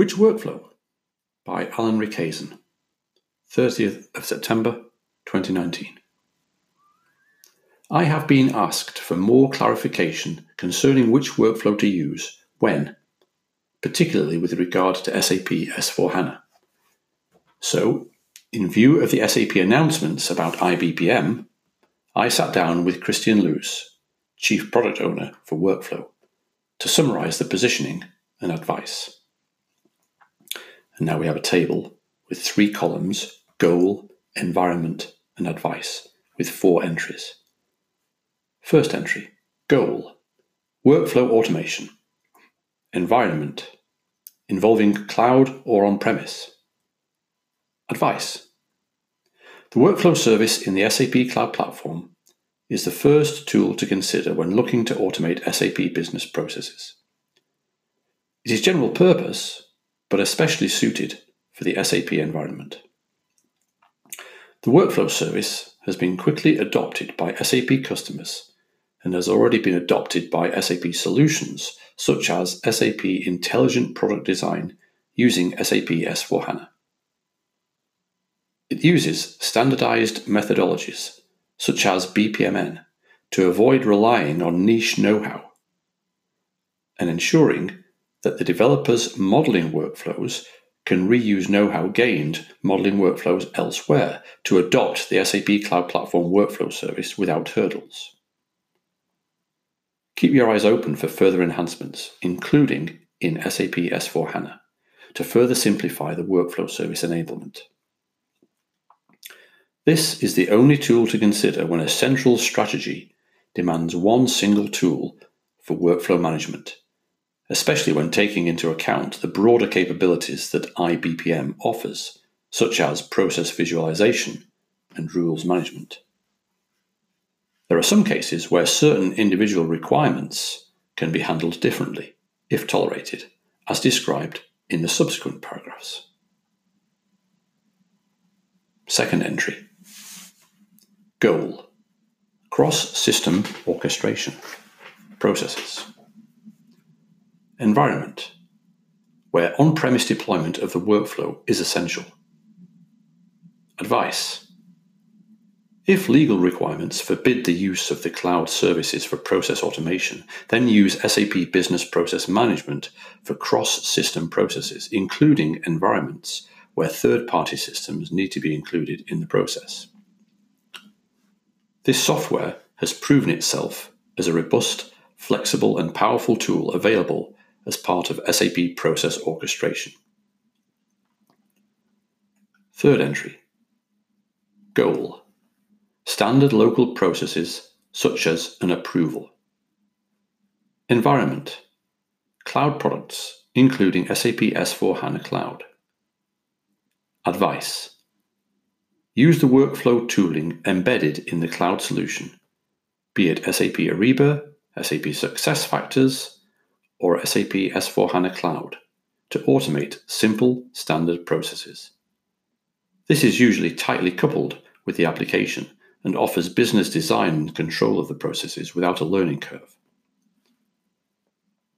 Which Workflow? by Alan Rickayzen, 30th of September 2019. I have been asked for more clarification concerning which workflow to use when, particularly with regard to SAP S4 HANA. So, in view of the SAP announcements about IBPM, I sat down with Christian Loos, Chief Product Owner for Workflow, to summarize the positioning and advice. And now we have a table with three columns goal, environment, and advice, with four entries. First entry Goal Workflow automation. Environment Involving cloud or on premise. Advice The workflow service in the SAP Cloud Platform is the first tool to consider when looking to automate SAP business processes. It is general purpose but especially suited for the SAP environment. The workflow service has been quickly adopted by SAP customers and has already been adopted by SAP solutions such as SAP Intelligent Product Design using SAP S4 HANA. It uses standardized methodologies such as BPMN to avoid relying on niche know how and ensuring that the developer's modeling workflows can reuse know how gained modeling workflows elsewhere to adopt the SAP Cloud Platform workflow service without hurdles. Keep your eyes open for further enhancements, including in SAP S4 HANA, to further simplify the workflow service enablement. This is the only tool to consider when a central strategy demands one single tool for workflow management especially when taking into account the broader capabilities that IBPM offers, such as process visualization and rules management. There are some cases where certain individual requirements can be handled differently, if tolerated, as described in the subsequent paragraphs. Second entry Goal Cross System Orchestration Processes environment, where on premise deployment of the workflow is essential. Advice If legal requirements forbid the use of the cloud services for process automation, then use SAP Business Process Management for cross system processes, including environments where third party systems need to be included in the process. This software has proven itself as a robust, flexible, and powerful tool available as part of SAP Process Orchestration. Third entry Goal Standard local processes such as an approval. Environment Cloud products, including SAP S4 HANA Cloud. Advice Use the workflow tooling embedded in the cloud solution, be it SAP Ariba, SAP SuccessFactors, or SAP S4 HANA Cloud to automate simple standard processes. This is usually tightly coupled with the application and offers business design and control of the processes without a learning curve.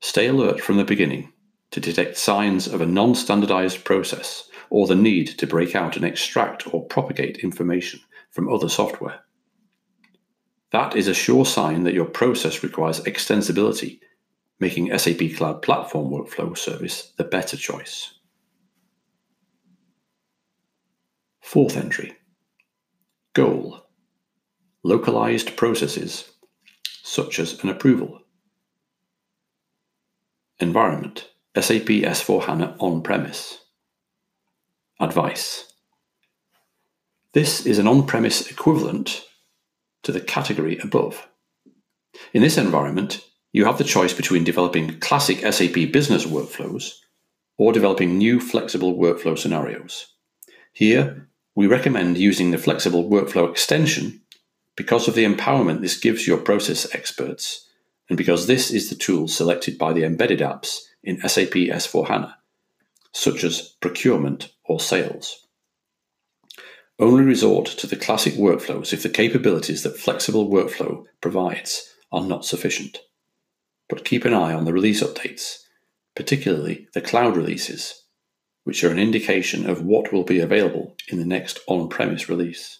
Stay alert from the beginning to detect signs of a non standardized process or the need to break out and extract or propagate information from other software. That is a sure sign that your process requires extensibility making SAP Cloud Platform Workflow Service the better choice. Fourth entry Goal Localized processes, such as an approval. Environment SAP S4 HANA on premise. Advice This is an on premise equivalent to the category above. In this environment, you have the choice between developing classic SAP business workflows or developing new flexible workflow scenarios. Here, we recommend using the flexible workflow extension because of the empowerment this gives your process experts, and because this is the tool selected by the embedded apps in SAP S4 HANA, such as procurement or sales. Only resort to the classic workflows if the capabilities that flexible workflow provides are not sufficient but keep an eye on the release updates, particularly the cloud releases, which are an indication of what will be available in the next on premise release.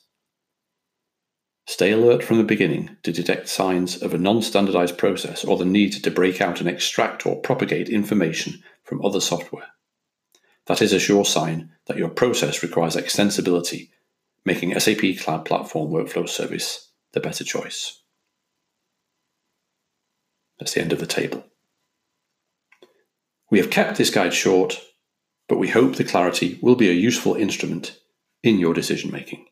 Stay alert from the beginning to detect signs of a non standardized process or the need to break out and extract or propagate information from other software. That is a sure sign that your process requires extensibility, making SAP Cloud Platform Workflow Service the better choice. That's the end of the table. We have kept this guide short, but we hope the clarity will be a useful instrument in your decision making.